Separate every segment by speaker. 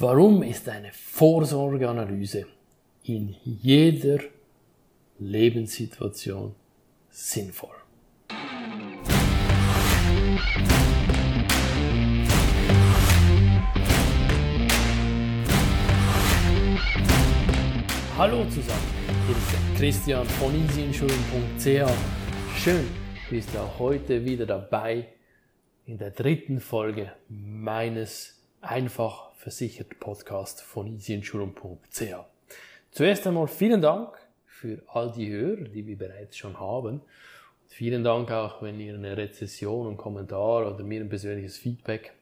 Speaker 1: Warum ist eine Vorsorgeanalyse in jeder Lebenssituation sinnvoll? Hallo zusammen, hier ist der Christian von easyinsurance.ch. Schön, bist du auch heute wieder dabei in der dritten Folge meines einfach versichert Podcast von easyinsurance.ch. Zuerst einmal vielen Dank für all die Hörer, die wir bereits schon haben. Vielen Dank auch, wenn ihr eine Rezession, einen Kommentar oder mir ein persönliches Feedback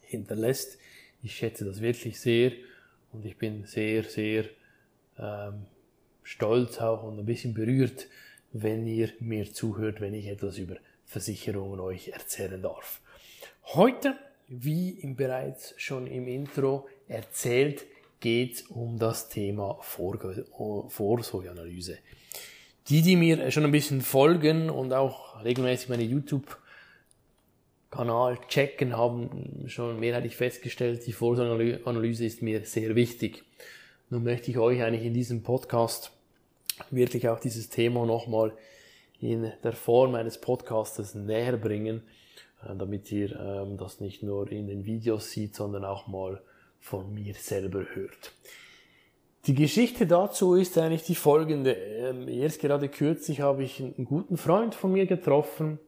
Speaker 1: hinterlässt. Ich schätze das wirklich sehr und ich bin sehr, sehr ähm, stolz auch und ein bisschen berührt, wenn ihr mir zuhört, wenn ich etwas über Versicherungen euch erzählen darf. Heute wie im bereits schon im Intro erzählt, geht es um das Thema Vorsorgeanalyse. Die, die mir schon ein bisschen folgen und auch regelmäßig meine YouTube-Kanal checken, haben schon mehrheitlich festgestellt, die Vorsorgeanalyse ist mir sehr wichtig. Nun möchte ich euch eigentlich in diesem Podcast wirklich auch dieses Thema nochmal in der Form eines Podcastes näher bringen damit ihr ähm, das nicht nur in den Videos sieht, sondern auch mal von mir selber hört. Die Geschichte dazu ist eigentlich die folgende. Ähm, erst gerade kürzlich habe ich einen guten Freund von mir getroffen,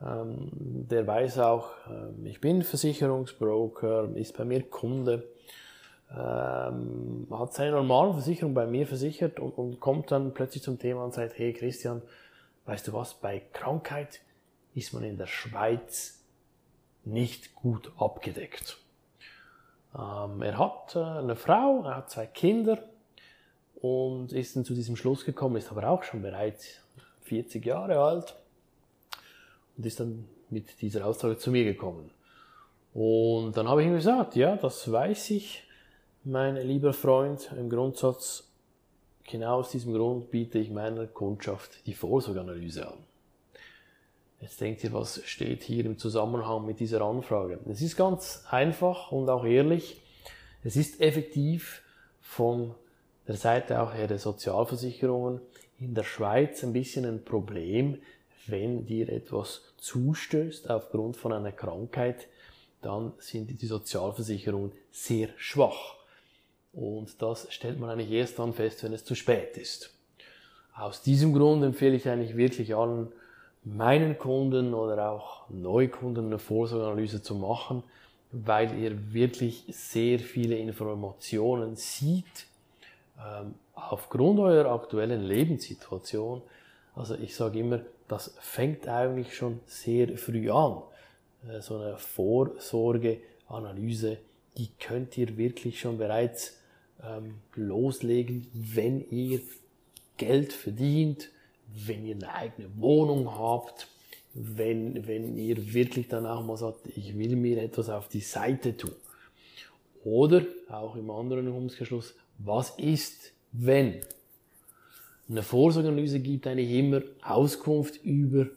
Speaker 1: ähm, der weiß auch, ich bin Versicherungsbroker, ist bei mir Kunde, hat seine normale Versicherung bei mir versichert und, und kommt dann plötzlich zum Thema und sagt, hey Christian, weißt du was, bei Krankheit ist man in der Schweiz nicht gut abgedeckt. Ähm, er hat äh, eine Frau, er hat zwei Kinder und ist dann zu diesem Schluss gekommen, ist aber auch schon bereits 40 Jahre alt und ist dann mit dieser Aussage zu mir gekommen. Und dann habe ich ihm gesagt, ja, das weiß ich, mein lieber Freund, im Grundsatz, genau aus diesem Grund biete ich meiner Kundschaft die Vorsorgeanalyse an. Jetzt denkt ihr, was steht hier im Zusammenhang mit dieser Anfrage? Es ist ganz einfach und auch ehrlich. Es ist effektiv von der Seite auch her der Sozialversicherungen in der Schweiz ein bisschen ein Problem, wenn dir etwas zustößt aufgrund von einer Krankheit, dann sind die Sozialversicherungen sehr schwach. Und das stellt man eigentlich erst dann fest, wenn es zu spät ist. Aus diesem Grund empfehle ich eigentlich wirklich allen meinen Kunden oder auch Neukunden eine Vorsorgeanalyse zu machen, weil ihr wirklich sehr viele Informationen sieht ähm, aufgrund eurer aktuellen Lebenssituation. Also ich sage immer, das fängt eigentlich schon sehr früh an. Äh, so eine Vorsorgeanalyse, die könnt ihr wirklich schon bereits ähm, loslegen, wenn ihr Geld verdient, wenn ihr eine eigene Wohnung habt, wenn, wenn ihr wirklich dann auch mal sagt, ich will mir etwas auf die Seite tun. Oder auch im anderen Umkehrschluss, was ist, wenn? Eine Vorsorgeanalyse gibt eigentlich immer Auskunft über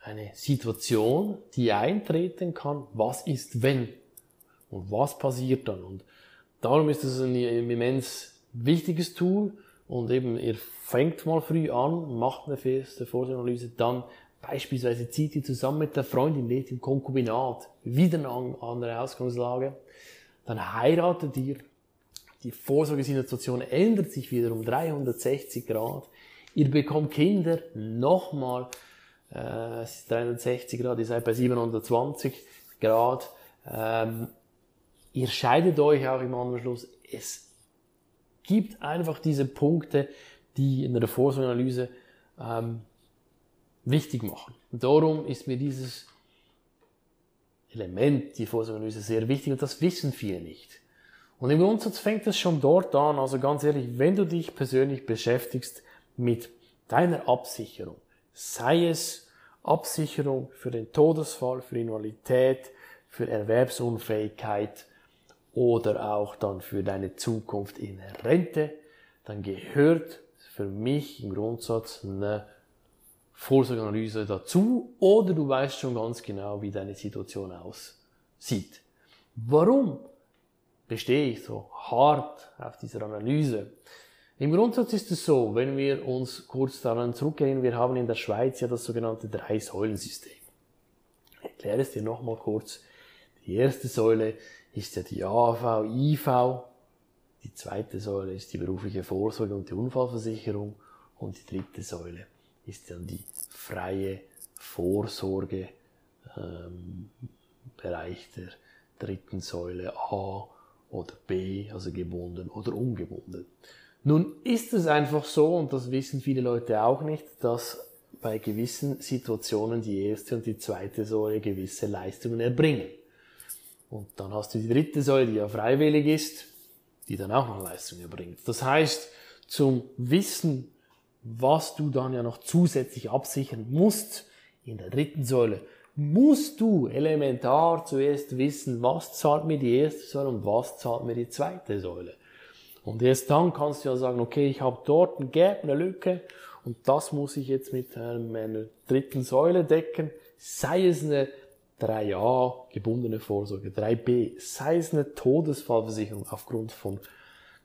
Speaker 1: eine Situation, die eintreten kann. Was ist, wenn? Und was passiert dann? Und darum ist es ein immens wichtiges Tool, und eben, ihr fängt mal früh an, macht eine feste Vorsorgeanalyse, dann beispielsweise zieht ihr zusammen mit der Freundin, lebt im Konkubinat, wieder eine andere Ausgangslage, dann heiratet ihr, die Vorsorgesituation ändert sich wieder um 360 Grad, ihr bekommt Kinder, nochmal, äh, es ist 360 Grad, ihr seid bei 720 Grad, ähm, ihr scheidet euch auch im Anschluss, es gibt einfach diese Punkte, die in der Vorsorgeanalyse ähm, wichtig machen. Und darum ist mir dieses Element, die Vorsorgeanalyse, sehr wichtig und das wissen viele nicht. Und im Grundsatz fängt es schon dort an, also ganz ehrlich, wenn du dich persönlich beschäftigst mit deiner Absicherung, sei es Absicherung für den Todesfall, für Invalidität, für Erwerbsunfähigkeit, oder auch dann für deine Zukunft in Rente, dann gehört für mich im Grundsatz eine Vorsorgeanalyse dazu oder du weißt schon ganz genau, wie deine Situation aussieht. Warum bestehe ich so hart auf dieser Analyse? Im Grundsatz ist es so, wenn wir uns kurz daran zurückgehen, wir haben in der Schweiz ja das sogenannte Drei-Säulen-System. Ich erkläre es dir nochmal kurz. Die erste Säule ist ja die AV, IV. Die zweite Säule ist die berufliche Vorsorge und die Unfallversicherung. Und die dritte Säule ist dann die freie Vorsorge ähm, Bereich der dritten Säule A oder B, also gebunden oder ungebunden. Nun ist es einfach so, und das wissen viele Leute auch nicht, dass bei gewissen Situationen die erste und die zweite Säule gewisse Leistungen erbringen. Und dann hast du die dritte Säule, die ja freiwillig ist, die dann auch noch Leistungen erbringt. Das heißt, zum Wissen, was du dann ja noch zusätzlich absichern musst in der dritten Säule, musst du elementar zuerst wissen, was zahlt mir die erste Säule und was zahlt mir die zweite Säule. Und erst dann kannst du ja sagen, okay, ich habe dort ein Gap, eine Lücke und das muss ich jetzt mit meiner dritten Säule decken, sei es eine 3a gebundene Vorsorge, 3b, sei es eine Todesfallversicherung aufgrund von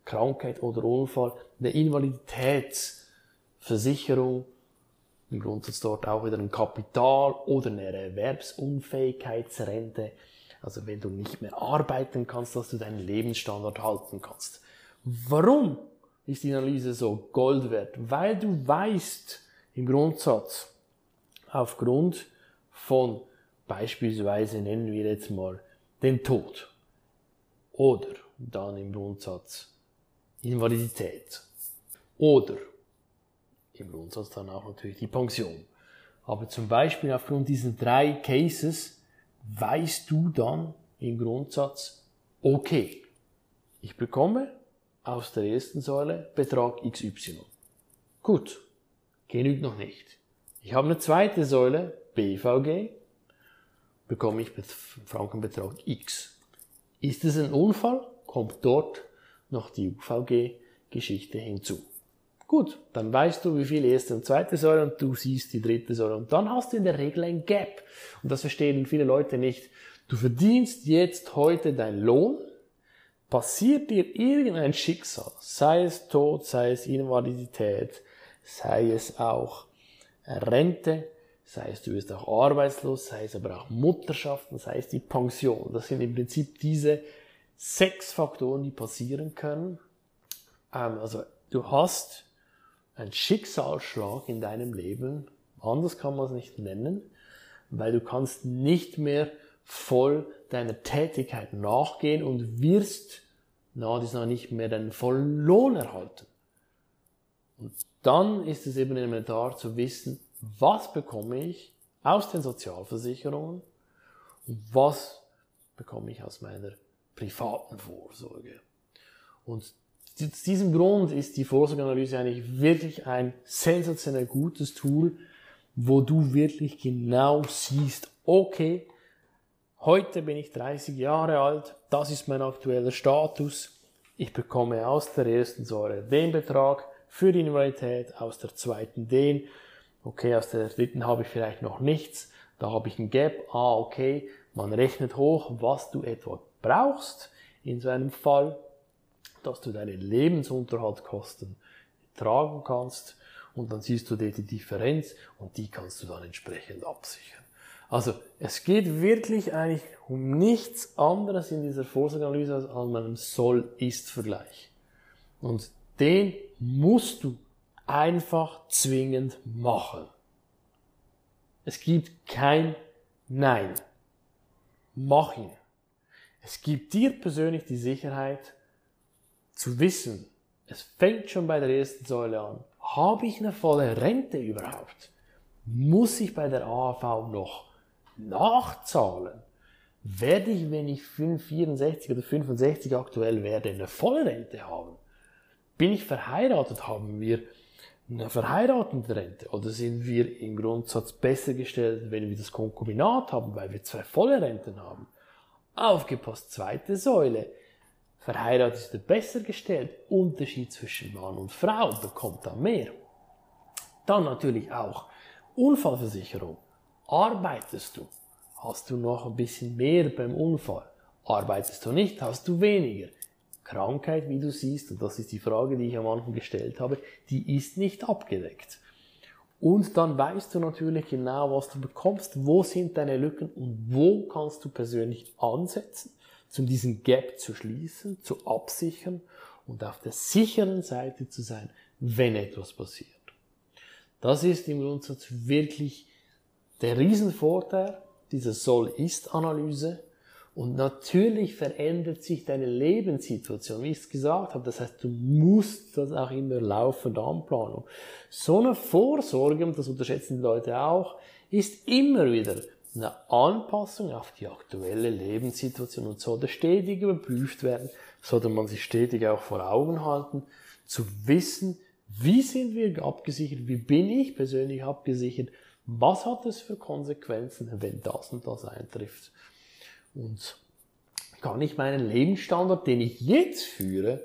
Speaker 1: Krankheit oder Unfall, eine Invaliditätsversicherung, im Grundsatz dort auch wieder ein Kapital oder eine Erwerbsunfähigkeitsrente, also wenn du nicht mehr arbeiten kannst, dass du deinen Lebensstandard halten kannst. Warum ist die Analyse so Gold wert? Weil du weißt, im Grundsatz, aufgrund von beispielsweise nennen wir jetzt mal den Tod oder dann im Grundsatz Invalidität oder im Grundsatz dann auch natürlich die Pension. Aber zum Beispiel aufgrund dieser drei Cases weißt du dann im Grundsatz, okay, ich bekomme aus der ersten Säule Betrag XY. Gut, genügt noch nicht. Ich habe eine zweite Säule, BVG, bekomme ich Frankenbetrag X. Ist es ein Unfall, kommt dort noch die UVG-Geschichte hinzu. Gut, dann weißt du, wie viel erste und zweite Säule und du siehst die dritte Säule und dann hast du in der Regel ein Gap. Und das verstehen viele Leute nicht. Du verdienst jetzt heute deinen Lohn, passiert dir irgendein Schicksal, sei es Tod, sei es Invalidität, sei es auch Rente, sei es du wirst auch arbeitslos, sei es aber auch Mutterschaften, sei es die Pension. Das sind im Prinzip diese sechs Faktoren, die passieren können. Ähm, also du hast einen Schicksalsschlag in deinem Leben, anders kann man es nicht nennen, weil du kannst nicht mehr voll deiner Tätigkeit nachgehen und wirst na dies noch nicht mehr deinen vollen Lohn erhalten. Und dann ist es eben elementar zu wissen, was bekomme ich aus den Sozialversicherungen und was bekomme ich aus meiner privaten Vorsorge. Und aus diesem Grund ist die Vorsorgeanalyse eigentlich wirklich ein sensationell gutes Tool, wo du wirklich genau siehst, okay, Heute bin ich 30 Jahre alt, das ist mein aktueller Status. Ich bekomme aus der ersten Säule den Betrag für die Invalidität, aus der zweiten den. Okay, aus der dritten habe ich vielleicht noch nichts. Da habe ich ein Gap. Ah, okay. Man rechnet hoch, was du etwa brauchst in so einem Fall, dass du deine Lebensunterhaltskosten tragen kannst. Und dann siehst du dir die Differenz und die kannst du dann entsprechend absichern. Also es geht wirklich eigentlich um nichts anderes in dieser Vorsorgeanalyse als an einem Soll-Ist-Vergleich. Und den musst du einfach zwingend machen. Es gibt kein Nein. Mach ihn. Es gibt dir persönlich die Sicherheit zu wissen, es fängt schon bei der ersten Säule an. Habe ich eine volle Rente überhaupt? Muss ich bei der AHV noch nachzahlen, werde ich, wenn ich 64 oder 65 aktuell werde, eine Vollrente haben. Bin ich verheiratet, haben wir eine verheiratete Rente oder sind wir im Grundsatz besser gestellt, wenn wir das Konkubinat haben, weil wir zwei volle Renten haben. Aufgepasst, zweite Säule. Verheiratet ist er besser gestellt. Unterschied zwischen Mann und Frau bekommt da mehr. Dann natürlich auch Unfallversicherung. Arbeitest du? Hast du noch ein bisschen mehr beim Unfall? Arbeitest du nicht, hast du weniger. Krankheit, wie du siehst, und das ist die Frage, die ich am Anfang gestellt habe, die ist nicht abgedeckt. Und dann weißt du natürlich genau, was du bekommst, wo sind deine Lücken und wo kannst du persönlich ansetzen, um diesen Gap zu schließen, zu absichern und auf der sicheren Seite zu sein, wenn etwas passiert. Das ist im Grundsatz wirklich der Riesenvorteil dieser Soll-Ist-Analyse. Und natürlich verändert sich deine Lebenssituation, wie ich es gesagt habe. Das heißt, du musst das auch immer laufend anplanen. So eine Vorsorge, und das unterschätzen die Leute auch, ist immer wieder eine Anpassung auf die aktuelle Lebenssituation und sollte stetig überprüft werden, sollte man sich stetig auch vor Augen halten, zu wissen, wie sind wir abgesichert, wie bin ich persönlich abgesichert, was hat es für Konsequenzen, wenn das und das eintrifft. Und kann ich meinen Lebensstandard, den ich jetzt führe,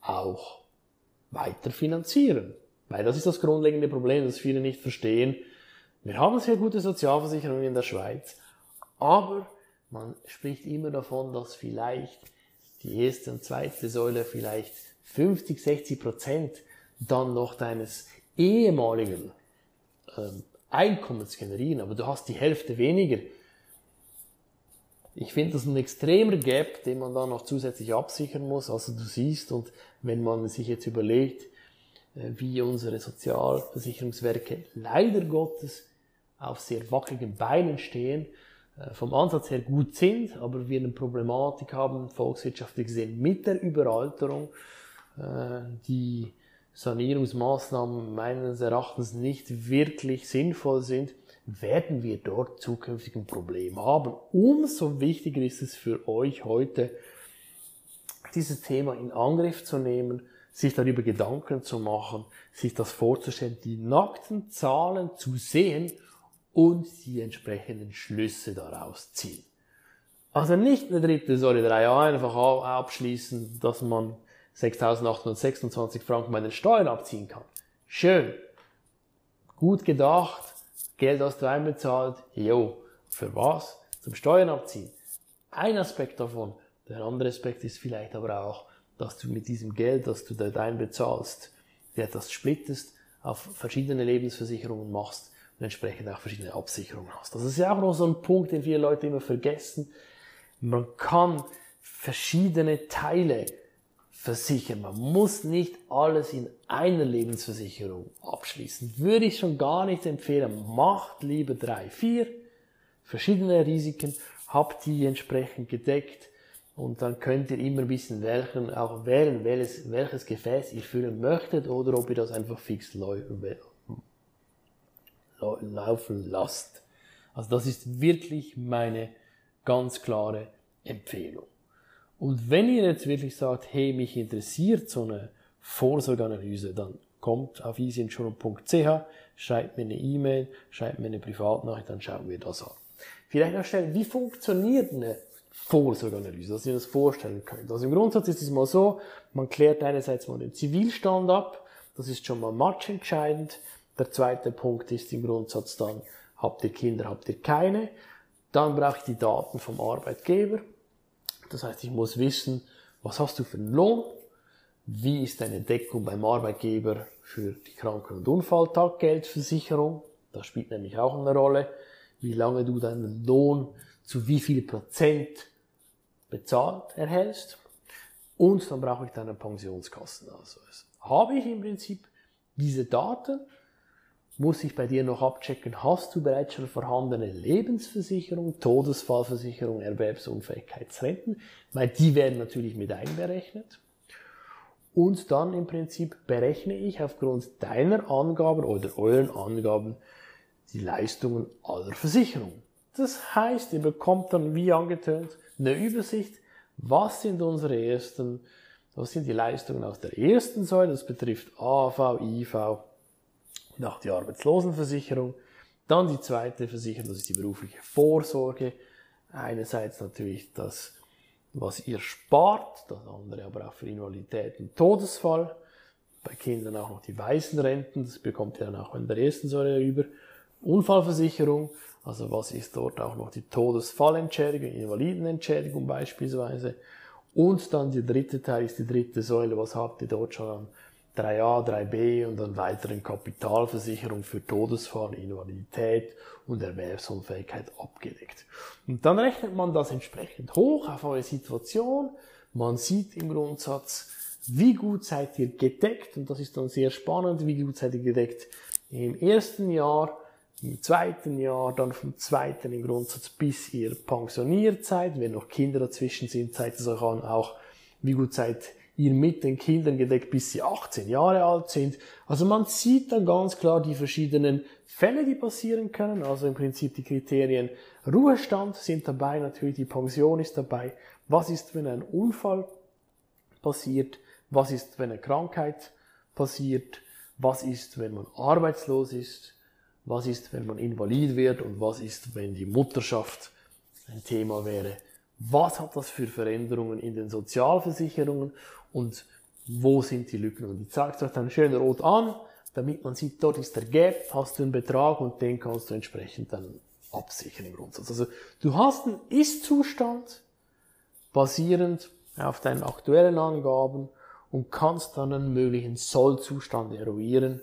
Speaker 1: auch weiter finanzieren. Weil das ist das grundlegende Problem, das viele nicht verstehen. Wir haben sehr gute Sozialversicherungen in der Schweiz, aber man spricht immer davon, dass vielleicht die erste und zweite Säule vielleicht 50, 60 Prozent dann noch deines ehemaligen ähm, Einkommens generieren, aber du hast die Hälfte weniger. Ich finde das ein extremer Gap, den man dann noch zusätzlich absichern muss. Also du siehst, und wenn man sich jetzt überlegt, äh, wie unsere Sozialversicherungswerke leider Gottes auf sehr wackeligen Beinen stehen, äh, vom Ansatz her gut sind, aber wir eine Problematik haben, volkswirtschaftlich gesehen, mit der Überalterung, äh, die Sanierungsmaßnahmen meines Erachtens nicht wirklich sinnvoll sind, werden wir dort zukünftig ein Problem haben. Umso wichtiger ist es für euch heute, dieses Thema in Angriff zu nehmen, sich darüber Gedanken zu machen, sich das vorzustellen, die nackten Zahlen zu sehen und die entsprechenden Schlüsse daraus ziehen. Also nicht eine dritte Säule 3a einfach abschließen, dass man 6.826 Franken bei den Steuern abziehen kann. Schön. Gut gedacht. Geld hast du einbezahlt. Jo. Für was? Zum Steuern abziehen. Ein Aspekt davon. Der andere Aspekt ist vielleicht aber auch, dass du mit diesem Geld, das du dort einbezahlst, dir das splittest, auf verschiedene Lebensversicherungen machst und entsprechend auch verschiedene Absicherungen hast. Das ist ja auch noch so ein Punkt, den viele Leute immer vergessen. Man kann verschiedene Teile versichern. Man muss nicht alles in einer Lebensversicherung abschließen. Würde ich schon gar nicht empfehlen. Macht lieber drei, vier verschiedene Risiken, habt die entsprechend gedeckt und dann könnt ihr immer ein bisschen welchen, auch wählen, welches, welches Gefäß ihr füllen möchtet oder ob ihr das einfach fix laufen lasst. Also das ist wirklich meine ganz klare Empfehlung. Und wenn ihr jetzt wirklich sagt, hey, mich interessiert so eine Vorsorgeanalyse, dann kommt auf easyinsurance.ch, schreibt mir eine E-Mail, schreibt mir eine Privatnachricht, dann schauen wir das an. Vielleicht noch schnell, wie funktioniert eine Vorsorgeanalyse, dass ihr das vorstellen könnt. Also im Grundsatz ist es mal so, man klärt einerseits mal den Zivilstand ab, das ist schon mal matchentscheidend. Der zweite Punkt ist im Grundsatz dann, habt ihr Kinder, habt ihr keine. Dann brauche ich die Daten vom Arbeitgeber. Das heißt, ich muss wissen, was hast du für einen Lohn? Wie ist deine Deckung beim Arbeitgeber für die Kranken- und Unfalltaggeldversicherung? Das spielt nämlich auch eine Rolle. Wie lange du deinen Lohn zu wie viel Prozent bezahlt erhältst. Und dann brauche ich deine Pensionskassen. Also habe ich im Prinzip diese Daten muss ich bei dir noch abchecken, hast du bereits schon vorhandene Lebensversicherung, Todesfallversicherung, Erwerbsunfähigkeitsrenten, weil die werden natürlich mit einberechnet. Und dann im Prinzip berechne ich aufgrund deiner Angaben oder euren Angaben die Leistungen aller Versicherungen. Das heißt, ihr bekommt dann, wie angetönt, eine Übersicht, was sind unsere ersten, was sind die Leistungen aus der ersten Säule, das betrifft AV, IV, nach die Arbeitslosenversicherung. Dann die zweite Versicherung, das ist die berufliche Vorsorge. Einerseits natürlich das, was ihr spart, das andere aber auch für Invalidität und Todesfall. Bei Kindern auch noch die Waisenrenten, das bekommt ihr dann auch in der ersten Säule über. Unfallversicherung Also was ist dort auch noch die Todesfallentschädigung, Invalidenentschädigung beispielsweise. Und dann der dritte Teil ist die dritte Säule. Was habt ihr dort schon an 3a, 3b und dann weiteren Kapitalversicherung für Todesfall, Invalidität und Erwerbsunfähigkeit abgedeckt. Und dann rechnet man das entsprechend hoch auf eure Situation. Man sieht im Grundsatz, wie gut seid ihr gedeckt und das ist dann sehr spannend, wie gut seid ihr gedeckt im ersten Jahr, im zweiten Jahr, dann vom zweiten im Grundsatz bis ihr pensioniert seid. Wenn noch Kinder dazwischen sind, zeigt es euch an, auch wie gut seid ihr mit den Kindern gedeckt, bis sie 18 Jahre alt sind. Also man sieht dann ganz klar die verschiedenen Fälle, die passieren können. Also im Prinzip die Kriterien Ruhestand sind dabei, natürlich die Pension ist dabei. Was ist, wenn ein Unfall passiert? Was ist, wenn eine Krankheit passiert? Was ist, wenn man arbeitslos ist? Was ist, wenn man invalid wird? Und was ist, wenn die Mutterschaft ein Thema wäre? Was hat das für Veränderungen in den Sozialversicherungen? Und wo sind die Lücken? Und ich zeige es euch dann schön rot an, damit man sieht, dort ist der Gap, hast du einen Betrag und den kannst du entsprechend dann absichern im Grundsatz. Also du hast einen Ist-Zustand basierend auf deinen aktuellen Angaben und kannst dann einen möglichen Soll-Zustand eruieren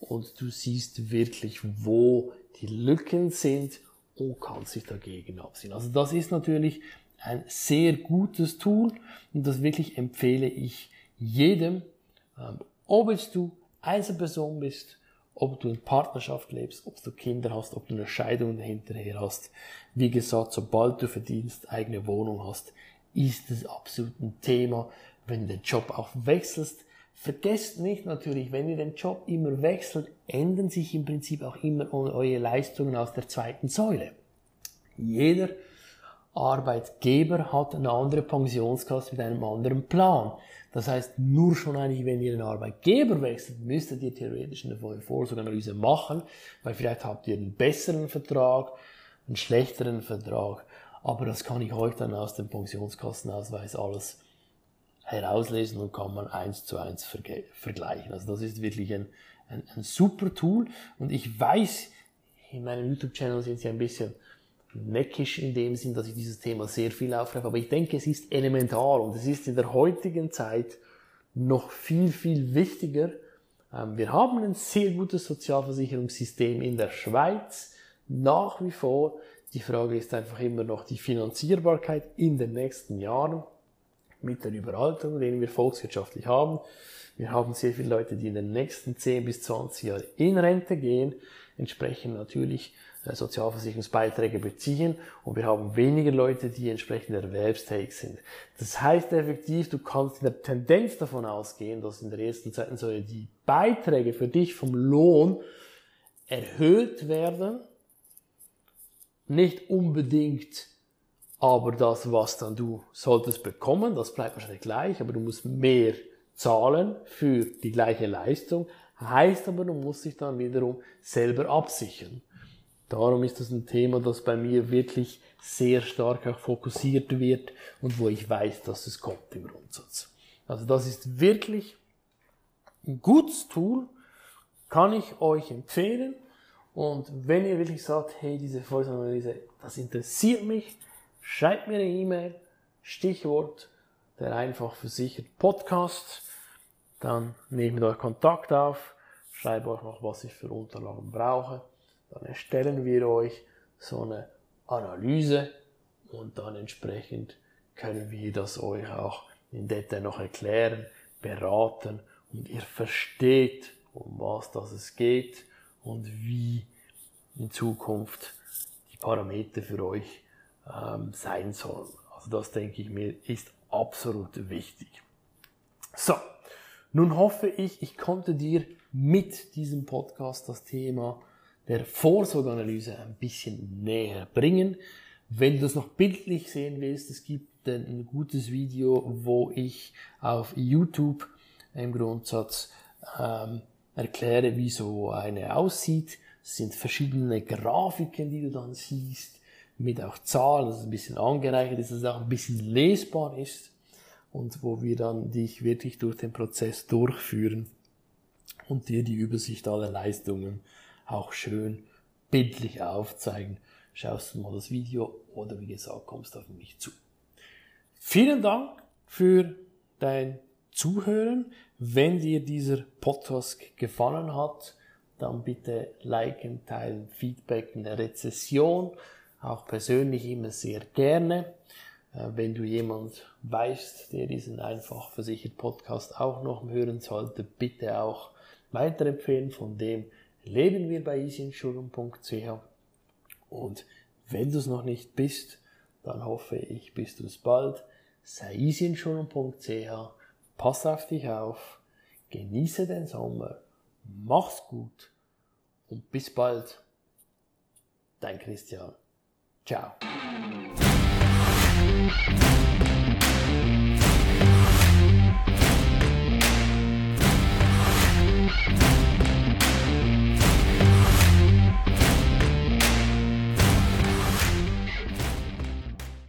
Speaker 1: und du siehst wirklich, wo die Lücken sind und kannst dich dagegen abziehen. Also das ist natürlich ein sehr gutes Tool und das wirklich empfehle ich jedem, ähm, ob jetzt du Einzelperson bist, ob du in Partnerschaft lebst, ob du Kinder hast, ob du eine Scheidung hinterher hast. Wie gesagt, sobald du verdienst, eigene Wohnung hast, ist es absolut ein Thema, wenn du den Job auch wechselst. Vergesst nicht natürlich, wenn ihr den Job immer wechselt, ändern sich im Prinzip auch immer eure Leistungen aus der zweiten Säule. Jeder Arbeitgeber hat eine andere Pensionskasse mit einem anderen Plan. Das heißt, nur schon eigentlich, wenn ihr einen Arbeitgeber wechselt, müsstet ihr theoretisch eine Vorsorgeanalyse machen, weil vielleicht habt ihr einen besseren Vertrag, einen schlechteren Vertrag, aber das kann ich euch dann aus dem Pensionskassenausweis alles herauslesen und kann man eins zu eins vergleichen. Also das ist wirklich ein, ein, ein super Tool und ich weiß, in meinem YouTube-Channel sind sie ein bisschen neckisch in dem Sinn, dass ich dieses Thema sehr viel aufgreife, aber ich denke, es ist elementar und es ist in der heutigen Zeit noch viel, viel wichtiger. Ähm, wir haben ein sehr gutes Sozialversicherungssystem in der Schweiz, nach wie vor. Die Frage ist einfach immer noch die Finanzierbarkeit in den nächsten Jahren mit der Überalterung, den wir volkswirtschaftlich haben. Wir haben sehr viele Leute, die in den nächsten 10 bis 20 Jahren in Rente gehen, entsprechend natürlich äh, Sozialversicherungsbeiträge beziehen. Und wir haben weniger Leute, die entsprechend erwerbstätig sind. Das heißt effektiv, du kannst in der Tendenz davon ausgehen, dass in der ersten Zeit die Beiträge für dich vom Lohn erhöht werden, nicht unbedingt aber das, was dann du solltest bekommen, das bleibt wahrscheinlich gleich, aber du musst mehr zahlen für die gleiche Leistung, heißt aber, du musst dich dann wiederum selber absichern. Darum ist das ein Thema, das bei mir wirklich sehr stark auch fokussiert wird und wo ich weiß, dass es kommt im Grundsatz. Also das ist wirklich ein gutes Tool, kann ich euch empfehlen. Und wenn ihr wirklich sagt, hey, diese Voice-Analyse, das interessiert mich, schreibt mir eine E-Mail, Stichwort der einfach versichert Podcast, dann nehmt euch Kontakt auf, schreibt euch noch, was ich für Unterlagen brauche, dann erstellen wir euch so eine Analyse und dann entsprechend können wir das euch auch in Detail noch erklären, beraten und ihr versteht, um was das es geht und wie in Zukunft die Parameter für euch ähm, sein sollen. Also das denke ich mir ist absolut wichtig. So, nun hoffe ich, ich konnte dir mit diesem Podcast das Thema der Vorsorgeanalyse ein bisschen näher bringen. Wenn du das noch bildlich sehen willst, es gibt ein gutes Video, wo ich auf YouTube im Grundsatz ähm, erkläre, wie so eine aussieht. Es sind verschiedene Grafiken, die du dann siehst mit auch Zahlen, dass es ein bisschen angereichert ist, dass es auch ein bisschen lesbar ist und wo wir dann dich wirklich durch den Prozess durchführen und dir die Übersicht aller Leistungen auch schön bildlich aufzeigen, schaust du mal das Video oder wie gesagt, kommst auf mich zu. Vielen Dank für dein Zuhören. Wenn dir dieser Podcast gefallen hat, dann bitte liken, teilen, Feedback, eine Rezession, auch persönlich immer sehr gerne. Äh, wenn du jemand weißt, der diesen einfach versichert Podcast auch noch hören sollte, bitte auch weiterempfehlen. Von dem leben wir bei easyinsurance.ch. Und wenn du es noch nicht bist, dann hoffe ich, bist du es bald. Sei easyinsurance.ch. Pass auf dich auf. Genieße den Sommer. Mach's gut. Und bis bald. Dein Christian. Ciao. Thank you.